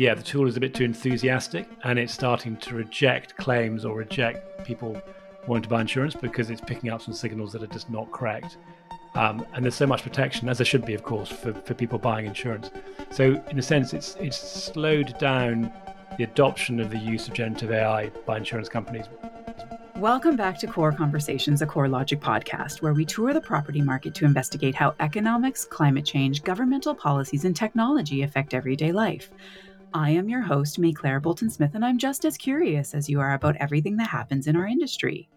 yeah, the tool is a bit too enthusiastic and it's starting to reject claims or reject people wanting to buy insurance because it's picking up some signals that are just not correct. Um, and there's so much protection, as there should be, of course, for, for people buying insurance. So, in a sense, it's it's slowed down the adoption of the use of generative AI by insurance companies. Welcome back to Core Conversations, a CoreLogic podcast, where we tour the property market to investigate how economics, climate change, governmental policies, and technology affect everyday life. I am your host, Maiclaire Bolton Smith, and I'm just as curious as you are about everything that happens in our industry.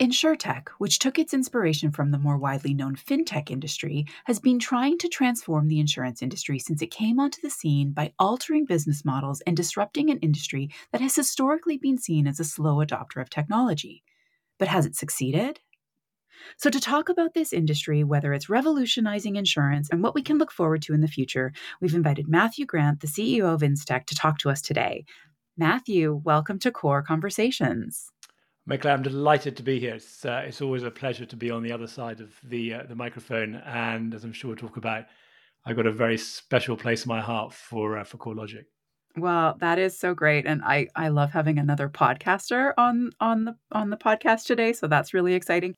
InsurTech, which took its inspiration from the more widely known fintech industry, has been trying to transform the insurance industry since it came onto the scene by altering business models and disrupting an industry that has historically been seen as a slow adopter of technology. But has it succeeded? So, to talk about this industry, whether it's revolutionizing insurance and what we can look forward to in the future, we've invited Matthew Grant, the CEO of Instech, to talk to us today. Matthew, welcome to Core Conversations. Maiclaire, I'm delighted to be here. It's, uh, it's always a pleasure to be on the other side of the uh, the microphone, and as I'm sure we'll talk about, I've got a very special place in my heart for uh, for CoreLogic. Well, that is so great, and I I love having another podcaster on on the on the podcast today. So that's really exciting.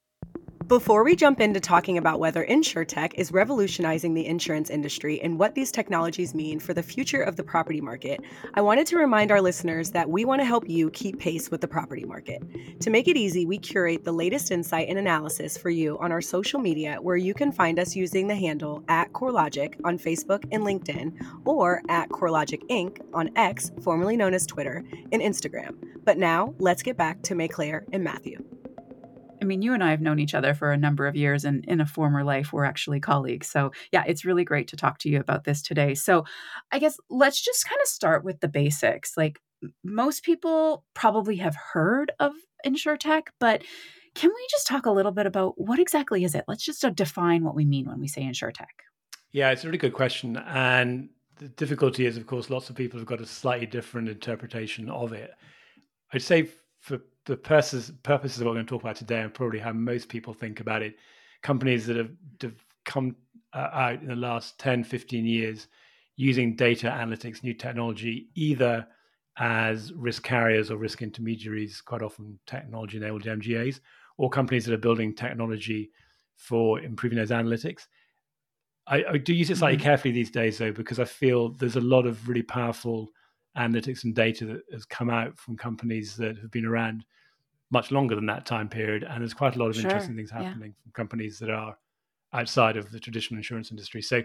Before we jump into talking about whether InsurTech is revolutionizing the insurance industry and what these technologies mean for the future of the property market, I wanted to remind our listeners that we want to help you keep pace with the property market. To make it easy, we curate the latest insight and analysis for you on our social media, where you can find us using the handle at CoreLogic on Facebook and LinkedIn, or at CoreLogic Inc. on X, formerly known as Twitter, and Instagram. But now, let's get back to Maiclaire and Matthew. I mean, you and I have known each other for a number of years, and in a former life, we're actually colleagues. So, yeah, it's really great to talk to you about this today. So, I guess let's just kind of start with the basics. Like, most people probably have heard of InsurTech, but can we just talk a little bit about what exactly is it? Let's just uh, define what we mean when we say InsurTech. Yeah, it's a really good question. And the difficulty is, of course, lots of people have got a slightly different interpretation of it. I'd say for the purposes purposes of what we're going to talk about today, and probably how most people think about it, companies that have, have come uh, out in the last 10, 15 years using data analytics, new technology, either as risk carriers or risk intermediaries, quite often technology enabled MGAs, or companies that are building technology for improving those analytics. I, I do use it slightly mm-hmm. carefully these days, though, because I feel there's a lot of really powerful analytics and data that has come out from companies that have been around much longer than that time period. And there's quite a lot of sure. interesting things happening yeah. from companies that are outside of the traditional insurance industry. So,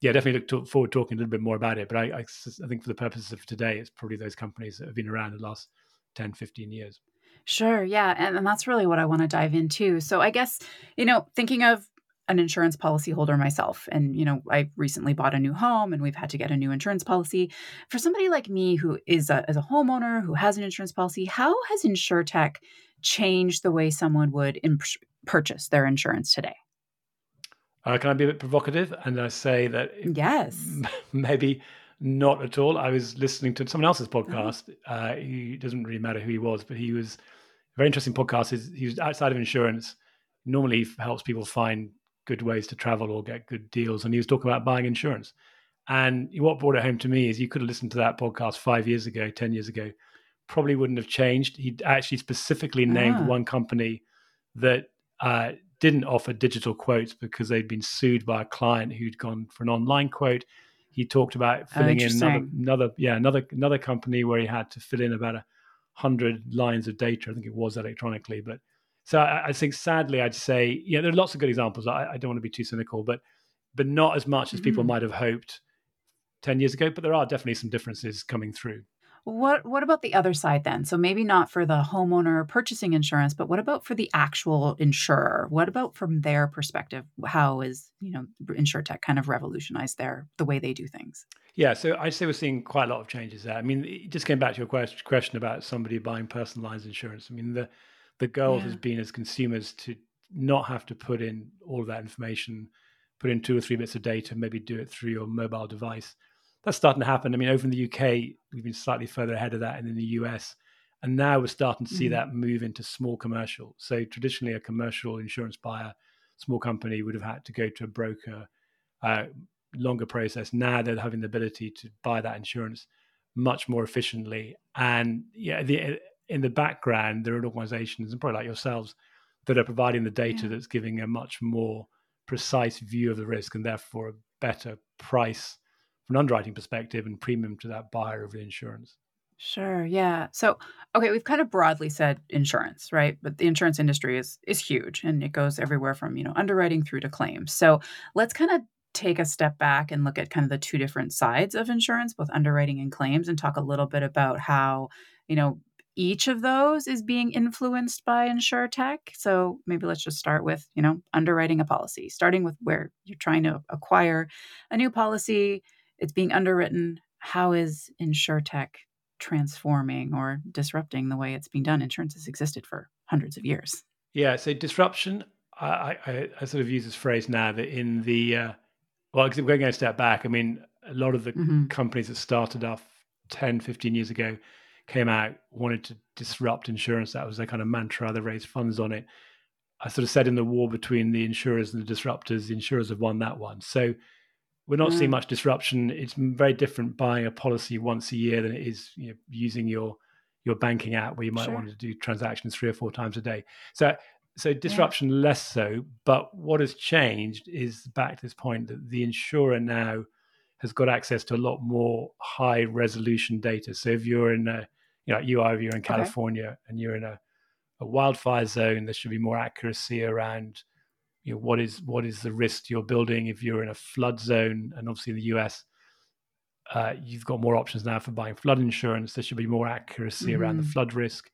yeah, definitely look to, forward talking a little bit more about it. But I, I, I think for the purposes of today, it's probably those companies that have been around the last 10, 15 years. Sure. Yeah. And, and that's really what I want to dive into. So, I guess, you know, thinking of an insurance policy holder myself and you know i recently bought a new home and we've had to get a new insurance policy. For somebody like me who is a, as a homeowner who has an insurance policy how has insurtech changed the way someone would imp- purchase their insurance today? Uh, can i be a bit provocative and i say that yes. maybe not at all. I was listening to someone else's oh. podcast. Oh. uh, he doesn't really matter who he was but he was a very interesting podcast. He was outside of insurance. Normally helps people find good ways to travel or get good deals. And he was talking about buying insurance. And what brought it home to me is you could have listened to that podcast five years ago, 10 years ago, probably wouldn't have changed. He actually specifically named ah. one company that uh, didn't offer digital quotes because they'd been sued by a client who'd gone for an online quote. He talked about oh, filling oh, in another, another, yeah, another, another company where he had to fill in about a hundred lines of data. I think it was electronically, but so I, I, think sadly, I'd say, yeah, there are lots of good examples. I, I don't want to be too cynical, but but not as much as people mm-hmm. might have hoped ten years ago. But there are definitely some differences coming through. What what about the other side then? So maybe not for the homeowner purchasing insurance, but what about for the actual insurer? What about from their perspective? How is you know InsurTech kind of revolutionized their the way they do things? Yeah, so I'd say we're seeing quite a lot of changes there. I mean, just came back to your question about somebody buying personalized insurance. I mean, the the goal yeah. has been as consumers to not have to put in all of that information, put in two or three bits of data, maybe do it through your mobile device. That's starting to happen. I mean, over in the UK, we've been slightly further ahead of that, and in the US, and now we're starting to see mm-hmm. that move into small commercial. So traditionally, a commercial insurance buyer, small company, would have had to go to a broker, uh, longer process. Now they're having the ability to buy that insurance much more efficiently. And yeah, the, in the background, there are organizations, and probably like yourselves, that are providing the data yeah. that's giving a much more precise view of the risk and therefore a better price from an underwriting perspective and premium to that buyer of the insurance. Sure. Yeah. So, okay, we've kind of broadly said insurance, right? But the insurance industry is is huge and it goes everywhere from, you know, underwriting through to claims. So, let's kind of take a step back and look at kind of the two different sides of insurance, both underwriting and claims and talk a little bit about how, you know, each of those is being influenced by insurtech. So maybe let's just start with, you know, underwriting a policy, starting with where you're trying to acquire a new policy, it's being underwritten. How is insurtech transforming or disrupting the way it's being done? Insurance has existed for hundreds of years. Yeah, so disruption, I, I, I sort of use this phrase now that in the, uh, well, we're going to step back. I mean, a lot of the mm-hmm. companies that started off 10, 15 years ago came out, wanted to disrupt insurance. That was their kind of mantra. They raised funds on it. I sort of said in the war between the insurers and the disruptors, the insurers have won that one. So we're not mm. seeing much disruption. It's very different buying a policy once a year than it is you know, using your your banking app where you might sure. want to do transactions three or four times a day. So so disruption yeah. less so. But what has changed is back to this point that the insurer now has got access to a lot more high resolution data. So if you're in a you know, you are if you're in California okay. and you're in a, a wildfire zone, there should be more accuracy around you know what is what is the risk you're building if you're in a flood zone and obviously in the US uh, you've got more options now for buying flood insurance there should be more accuracy mm-hmm. around the mm-hmm. flood risk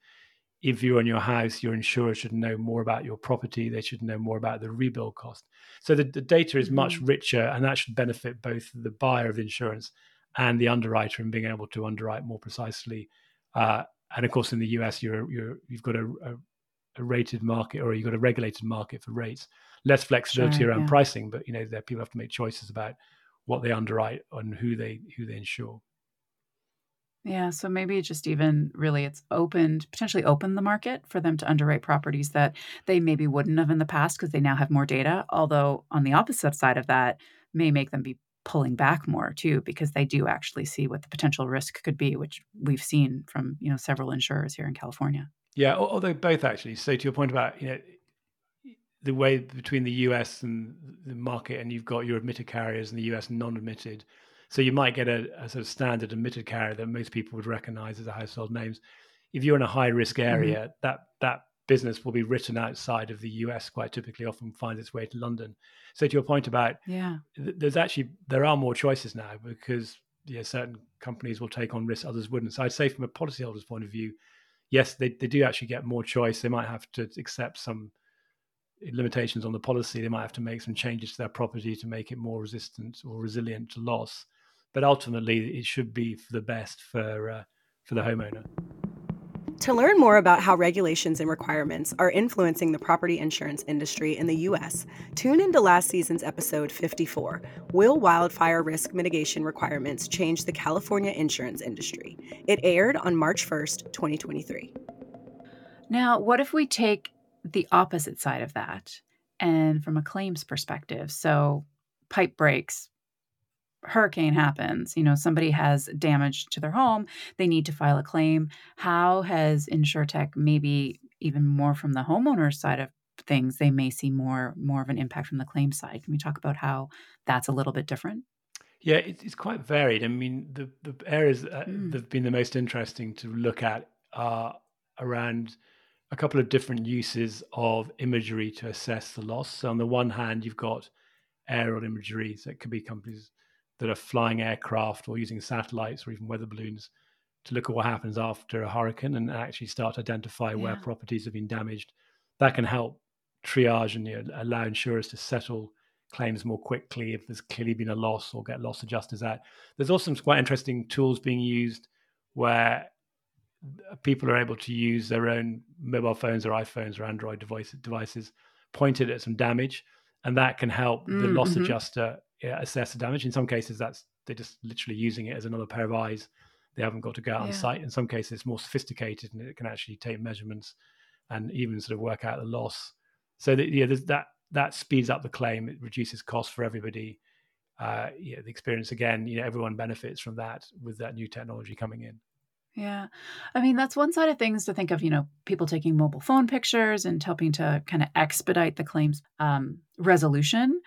if you're in your house your insurer should know more about your property they should know more about the rebuild cost so the, the data is mm-hmm. much richer and that should benefit both the buyer of insurance and the underwriter in being able to underwrite more precisely uh, and of course in the us you're, you're you've got a, a, a rated market or you've got a regulated market for rates less flexibility sure, around yeah. pricing, but you know, there people have to make choices about what they underwrite and who they who they insure. Yeah, so maybe just even really it's opened potentially opened the market for them to underwrite properties that they maybe wouldn't have in the past because they now have more data. Although on the opposite side of that may make them be pulling back more too because they do actually see what the potential risk could be, which we've seen from you know several insurers here in California. Yeah, although both actually. So to your point about you know the way between the US and the market, and you've got your admitted carriers and the US non-admitted. So you might get a, a, sort of standard admitted carrier that most people would recognize as a household names. If you're in a high risk mm-hmm. area, mm-hmm. that that business will be written outside of the US quite typically, often finds its way to London. So to your point about yeah, th- there's actually there are more choices now because yeah, certain companies will take on risks others wouldn't. So I'd say from a policyholder's point of view, yes, they, they do actually get more choice. They might have to accept some limitations on the policy, they might have to make some changes to their property to make it more resistant or resilient to loss. But ultimately, it should be for the best for uh, for the homeowner. To learn more about how regulations and requirements are influencing the property insurance industry in the U.S., tune into last season's episode 54 Will Wildfire Risk Mitigation Requirements Change the California Insurance Industry? It aired on March 1st, 2023. Now, what if we take the opposite side of that and from a claims perspective so pipe breaks hurricane happens you know somebody has damage to their home they need to file a claim how has insurtech maybe even more from the homeowner side of things they may see more more of an impact from the claim side can we talk about how that's a little bit different yeah it's quite varied i mean the the areas that mm. have been the most interesting to look at are around a couple of different uses of imagery to assess the loss. So on the one hand, you've got aerial imagery. So it could be companies that are flying aircraft or using satellites or even weather balloons to look at what happens after a hurricane and actually start to identify yeah. where properties have been damaged. That can help triage and you know, allow insurers to settle claims more quickly if there's clearly been a loss or get loss adjusters out. There's also some quite interesting tools being used where people are able to use their own mobile phones or iPhones or Android device, devices pointed at some damage, and that can help mm, the loss mm-hmm. adjuster yeah, assess the damage. In some cases, that's they're just literally using it as another pair of eyes. They haven't got to go out yeah. on site. In some cases, it's more sophisticated and it can actually take measurements and even sort of work out the loss. So that yeah, that that speeds up the claim. It reduces costs for everybody. uh, yeah, the experience again, you know, everyone benefits from that with that new technology coming in. Yeah. I mean, that's one side of things to think of, you know, people taking mobile phone pictures and helping to kind of expedite the claims um, resolution.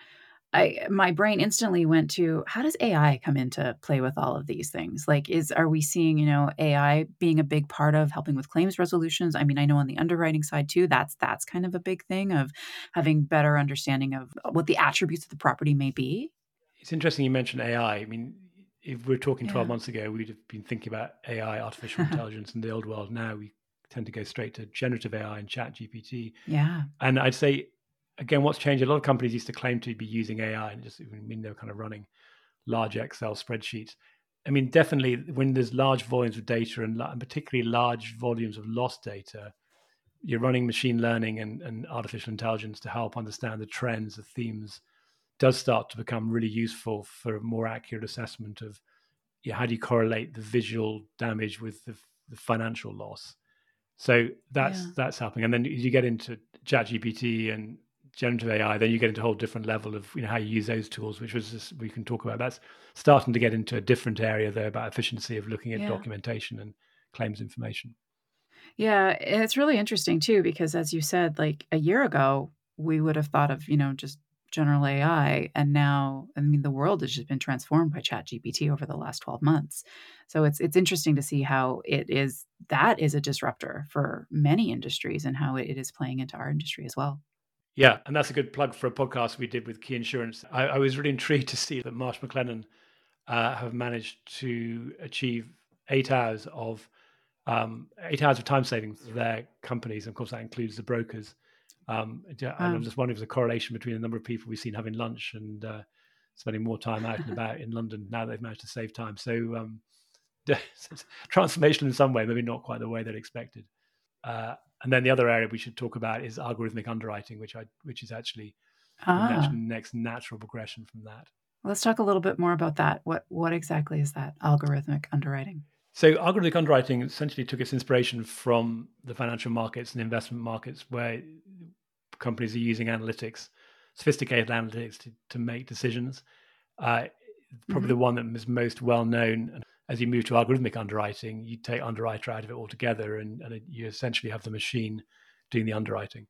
I my brain instantly went to how does AI come into play with all of these things? Like is are we seeing, you know, AI being a big part of helping with claims resolutions? I mean, I know on the underwriting side too, that's that's kind of a big thing of having better understanding of uh, what the attributes of the property may be. It's interesting you mentioned AI. I mean, if we are talking 12 yeah. months ago, we'd have been thinking about AI, artificial intelligence in the old world. Now we tend to go straight to generative AI and chat GPT. Yeah. And I'd say again, what's changed? A lot of companies used to claim to be using AI, and just I mean they're kind of running large Excel spreadsheets. I mean, definitely when there's large volumes of data and, and particularly large volumes of lost data, you're running machine learning and, and artificial intelligence to help understand the trends, the themes, does start to become really useful for a more accurate assessment of yeah, how do you correlate the visual damage with the, the financial loss. So that's yeah. that's helping. And then you get into ChatGPT and generative AI, then you get into a whole different level of you know how you use those tools, which was just, we can talk about. That's starting to get into a different area there about efficiency of looking at yeah. documentation and claims information. Yeah, it's really interesting too because as you said, like a year ago, we would have thought of you know just general AI, and now I mean the world has just been transformed by ChatGPT over the last twelve months. So it's it's interesting to see how it is that is a disruptor for many industries and how it is playing into our industry as well. Yeah, and that's a good plug for a podcast we did with Key Insurance. I, I was really intrigued to see that Marsh McLennan uh, have managed to achieve eight hours of um, eight hours of time savings for their companies. And of course, that includes the brokers. Um, and I'm just wondering if there's a correlation between the number of people we've seen having lunch and uh, spending more time out and about in London now they've managed to save time. So um, transformational in some way, maybe not quite the way they'd expected. Uh, and then the other area we should talk about is algorithmic underwriting, which I which is actually ah. the next, next natural progression from that. Let's talk a little bit more about that. What what exactly is that algorithmic underwriting? So algorithmic underwriting essentially took its inspiration from the financial markets and investment markets, where companies are using analytics, sophisticated analytics, to, to make decisions. Uh, probably mm-hmm. the one that is most well known as you move to algorithmic underwriting, you take underwriter out of it altogether, and, and it, you essentially have the machine doing the underwriting.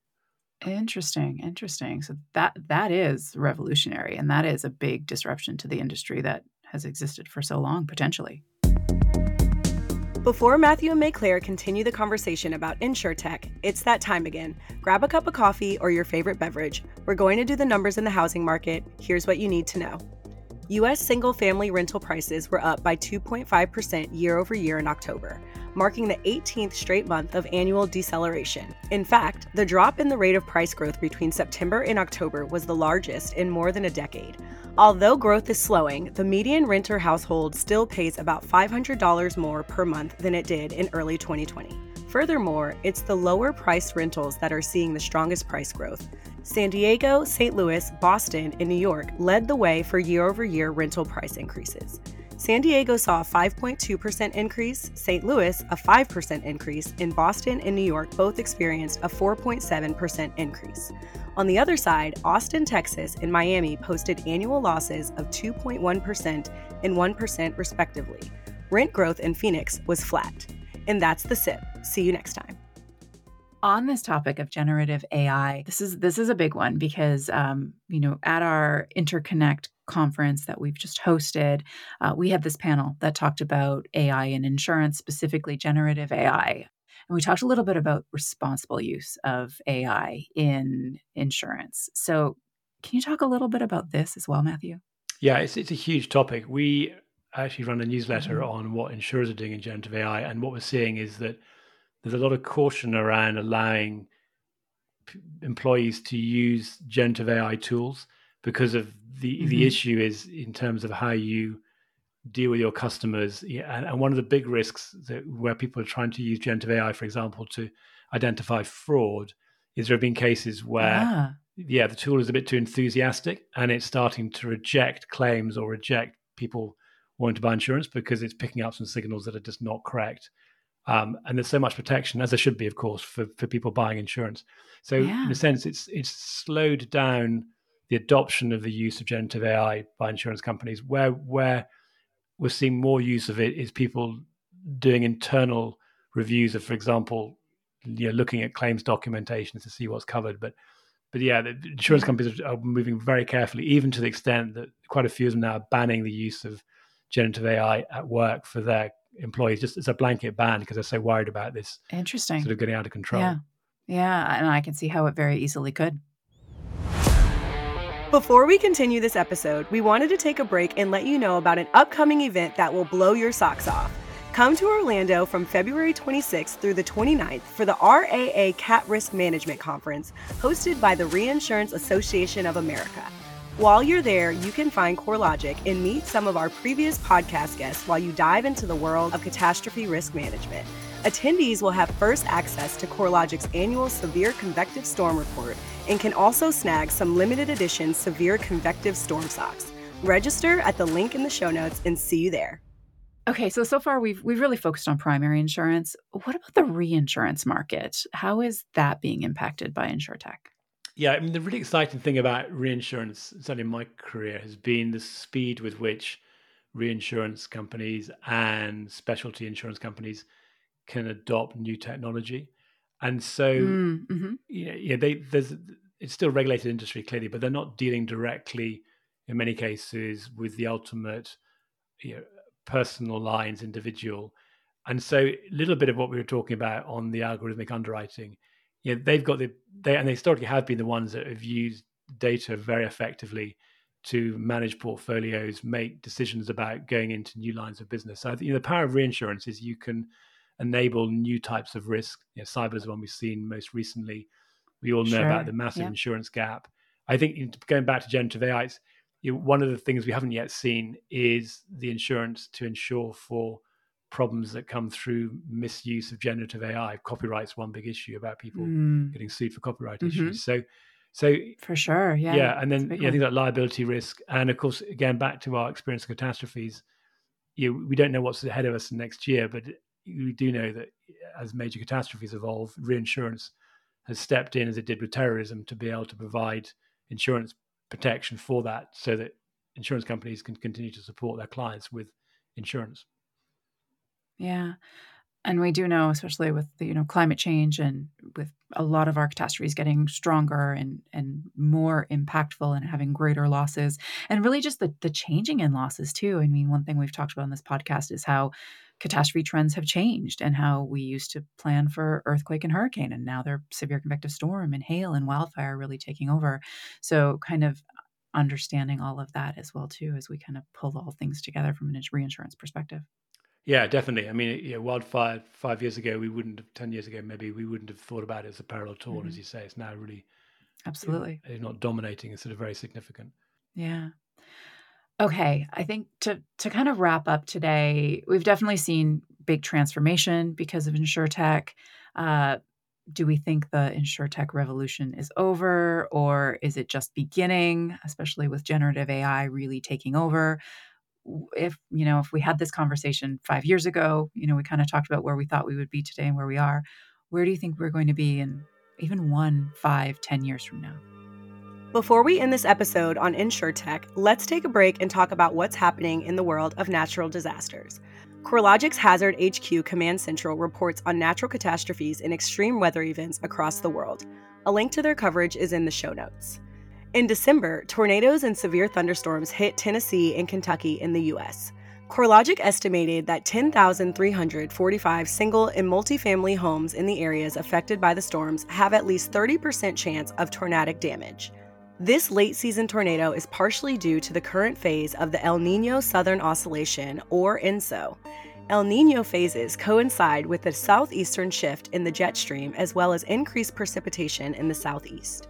Interesting, interesting. So that that is revolutionary, and that is a big disruption to the industry that has existed for so long, potentially. Before Matthew and Maiclaire continue the conversation about InsurTech, it's that time again. Grab a cup of coffee or your favorite beverage. We're going to do the numbers in the housing market. Here's what you need to know. U.S. single family rental prices were up by 2.5% year over year in October, marking the 18th straight month of annual deceleration. In fact, the drop in the rate of price growth between September and October was the largest in more than a decade. Although growth is slowing, the median renter household still pays about $500 more per month than it did in early 2020. Furthermore, it's the lower priced rentals that are seeing the strongest price growth. San Diego, St. Louis, Boston, and New York led the way for year over year rental price increases. San Diego saw a 5.2% increase, St. Louis a 5% increase, and Boston and New York both experienced a 4.7% increase. On the other side, Austin, Texas, and Miami posted annual losses of 2.1% and 1% respectively. Rent growth in Phoenix was flat. And that's the sip. See you next time. On this topic of generative AI, this is this is a big one because um, you know at our interconnect conference that we've just hosted, uh, we had this panel that talked about AI in insurance, specifically generative AI. And we talked a little bit about responsible use of AI in insurance. So, can you talk a little bit about this as well, Matthew? Yeah, it's, it's a huge topic. We actually run a newsletter mm-hmm. on what insurers are doing in generative AI, and what we're seeing is that there's a lot of caution around allowing p- employees to use generative AI tools because of the mm-hmm. the issue is in terms of how you deal with your customers. And, and, one of the big risks that where people are trying to use generative AI, for example, to identify fraud, is there have been cases where. Yeah. yeah, the tool is a bit too enthusiastic and it's starting to reject claims or reject people wanting to buy insurance because it's picking up some signals that are just not correct. Um, and there's so much protection, as there should be, of course, for, for people buying insurance. So yeah. in a sense, it's it's slowed down the adoption of the use of generative AI by insurance companies. Where where we're seeing more use of it is people doing internal reviews of, for example, you know, looking at claims documentation to see what's covered. But but yeah, the insurance companies are moving very carefully, even to the extent that quite a few of them now are banning the use of generative AI at work for their employees. Just as a blanket ban because they're so worried about this. Interesting. Sort of getting out of control. Yeah, yeah, and I can see how it very easily could. Before we continue this episode, we wanted to take a break and let you know about an upcoming event that will blow your socks off. Come to Orlando from February 26th through the 29th for the RAA Cat Risk Management Conference, hosted by the Reinsurance Association of America. While you're there, you can find CoreLogic and meet some of our previous podcast guests while you dive into the world of catastrophe risk management. Attendees will have first access to CoreLogic's annual Severe Convective Storm Report and can also snag some limited edition Severe Convective Storm Socks. Register at the link in the show notes and see you there. Okay, so so far we've we've really focused on primary insurance. What about the reinsurance market? How is that being impacted by insurtech? Yeah, I mean, the really exciting thing about reinsurance, certainly in my career, has been the speed with which reinsurance companies and specialty insurance companies can adopt new technology. And so, mm, mm-hmm. you know, yeah, they there's it's still regulated industry clearly, but they're not dealing directly in many cases with the ultimate, you know, personal lines, individual. And so, a little bit of what we were talking about on the algorithmic underwriting you know, they've got the they and they historically have been the ones that have used data very effectively to manage portfolios, make decisions about going into new lines of business. So you know, the power of reinsurance is you can enable new types of risk. You know, cyber is one we've seen most recently. We all know sure. about the massive insurance gap. I think going back to generative AI, you know, one of the things we haven't yet seen is the insurance to insure for problems that come through misuse of generative AI. Copyright's one big issue about people mm. getting sued for copyright mm-hmm. issues. So, so for sure, yeah, yeah, and then yeah, things like liability risk, and of course, again, back to our experience of catastrophes. You know, we don't know what's ahead of us next year, but we do know that as major catastrophes evolve, reinsurance has stepped in as it did with terrorism to be able to provide insurance protection for that, so that insurance companies can continue to support their clients with insurance. Yeah. And we do know, especially with the, you know climate change and with a lot of our catastrophes getting stronger and and more impactful and having greater losses, and really just the the changing in losses too. I mean, one thing we've talked about on this podcast is how catastrophe trends have changed and how we used to plan for earthquake and hurricane, and now they're severe convective storm and hail and wildfire really taking over. So, kind of understanding all of that as well too, as we kind of pull all things together from an reinsurance perspective. Yeah, definitely. I mean, yeah, wildfire five years ago, we wouldn't have, 10 years ago, maybe we wouldn't have thought about it as a parallel tour. Mm-hmm. As you say, it's now really absolutely it's not dominating, it's sort of very significant. Yeah. Okay. I think to, to kind of wrap up today, we've definitely seen big transformation because of InsurTech. Uh, do we think the InsurTech revolution is over or is it just beginning, especially with generative AI really taking over? If you know if we had this conversation five years ago you know we kind of talked about where we thought we would be today and where we are where do you think we're going to be in even one five ten years from now before we end this episode on insurtech let's take a break and talk about what's happening in the world of natural disasters. CoreLogic's Hazard HQ Command Central reports on natural catastrophes and extreme weather events across the world. A link to their coverage is in the show notes. In December, tornadoes and severe thunderstorms hit Tennessee and Kentucky in the U.S. CoreLogic estimated that 10,345 single and multifamily homes in the areas affected by the storms have at least 30% chance of tornadic damage. This late season tornado is partially due to the current phase of the El Nino Southern Oscillation, or ENSO. El Nino phases coincide with the southeastern shift in the jet stream as well as increased precipitation in the southeast.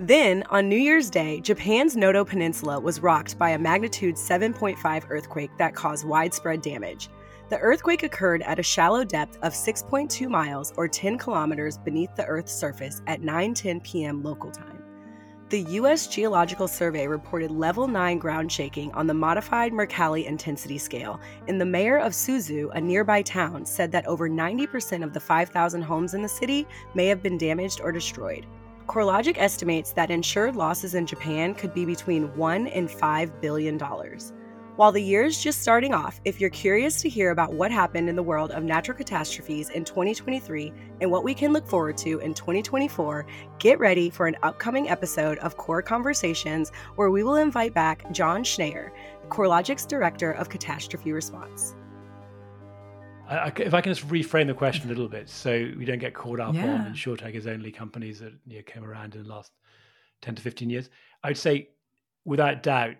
Then, on New Year's Day, Japan's Noto Peninsula was rocked by a magnitude 7.5 earthquake that caused widespread damage. The earthquake occurred at a shallow depth of 6.2 miles or 10 kilometers beneath the Earth's surface at 9:10 p.m. local time. The U.S. Geological Survey reported level 9 ground shaking on the modified Mercalli intensity scale, and the mayor of Suzu, a nearby town, said that over 90% of the 5,000 homes in the city may have been damaged or destroyed. CoreLogic estimates that insured losses in Japan could be between 1 and 5 billion dollars. While the year's just starting off, if you're curious to hear about what happened in the world of natural catastrophes in 2023 and what we can look forward to in 2024, get ready for an upcoming episode of Core Conversations where we will invite back John Schneyer, CoreLogic's Director of Catastrophe Response. I, if I can just reframe the question a little bit, so we don't get caught up Yeah. on insurtech is only companies that you know, came around in the last ten to fifteen years. I'd say, without doubt,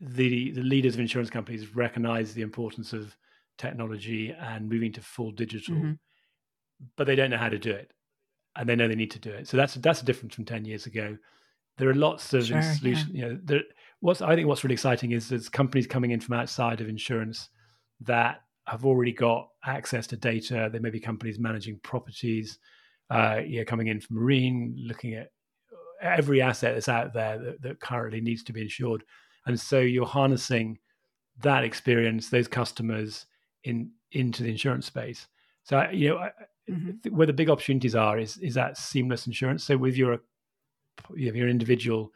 the the leaders of insurance companies recognize the importance of technology and moving to full digital, Mhm. but they don't know how to do it, and they know they need to do it. So that's that's a difference from ten years ago. There are lots of Sure, yeah. solutions. You know, there, what's I think what's really exciting is there's companies coming in from outside of insurance that have already got access to data. There may be companies managing properties, uh, you know, coming in from marine, looking at every asset that's out there that, that currently needs to be insured. And so you're harnessing that experience, those customers in into the insurance space. So you know, I, Mhm. Where the big opportunities are is is that seamless insurance. So with your you know, your individual,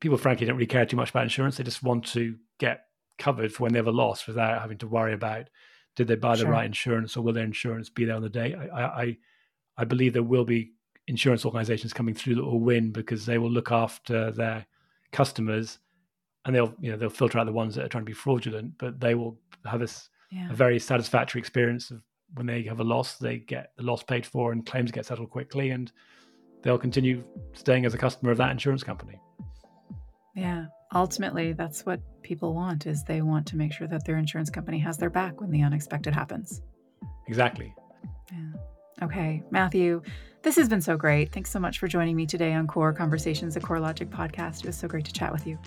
people frankly don't really care too much about insurance. They just want to get covered for when they have a loss without having to worry about did they buy the Sure. right insurance or will their insurance be there on the day. I, I I- believe there will be insurance organizations coming through that will win because they will look after their customers and they'll you know they'll filter out the ones that are trying to be fraudulent, but they will have Yeah. a very satisfactory experience of when they have a loss, they get the loss paid for and claims get settled quickly and they'll continue staying as a customer of that insurance company. Yeah. Ultimately, that's what people want is they want to make sure that their insurance company has their back when the unexpected happens. Exactly. Yeah. Okay, Matthew, this has been so great. Thanks so much for joining me today on Core Conversations, the CoreLogic podcast. It was so great to chat with you.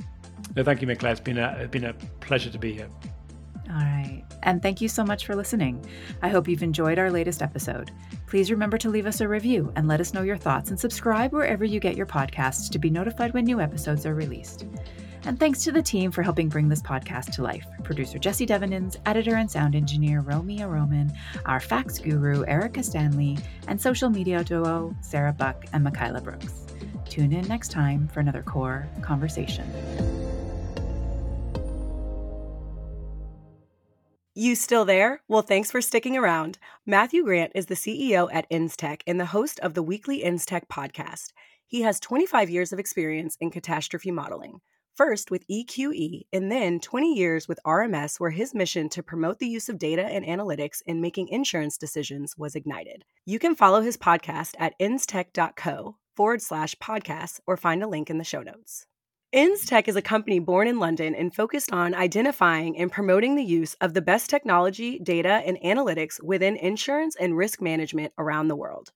No, thank you, Maiclaire. It's been a it's been a pleasure to be here. All right. And thank you so much for listening. I hope you've enjoyed our latest episode. Please remember to leave us a review and let us know your thoughts and subscribe wherever you get your podcasts to be notified when new episodes are released. And thanks to the team for helping bring this podcast to life. Producer Jesse Devenins, editor and sound engineer Romeo Roman, our fax guru Erica Stanley, and social media duo Sarah Buck and Michaela Brooks. Tune in next time for another core conversation. You still there? Well, thanks for sticking around. Matthew Grant is the CEO at Instech and the host of the weekly Instech podcast. He has 25 years of experience in catastrophe modeling. First with EQE, and then 20 years with RMS, where his mission to promote the use of data and analytics in making insurance decisions was ignited. You can follow his podcast at instech.co forward slash podcasts or find a link in the show notes. Instech is a company born in London and focused on identifying and promoting the use of the best technology, data, and analytics within insurance and risk management around the world.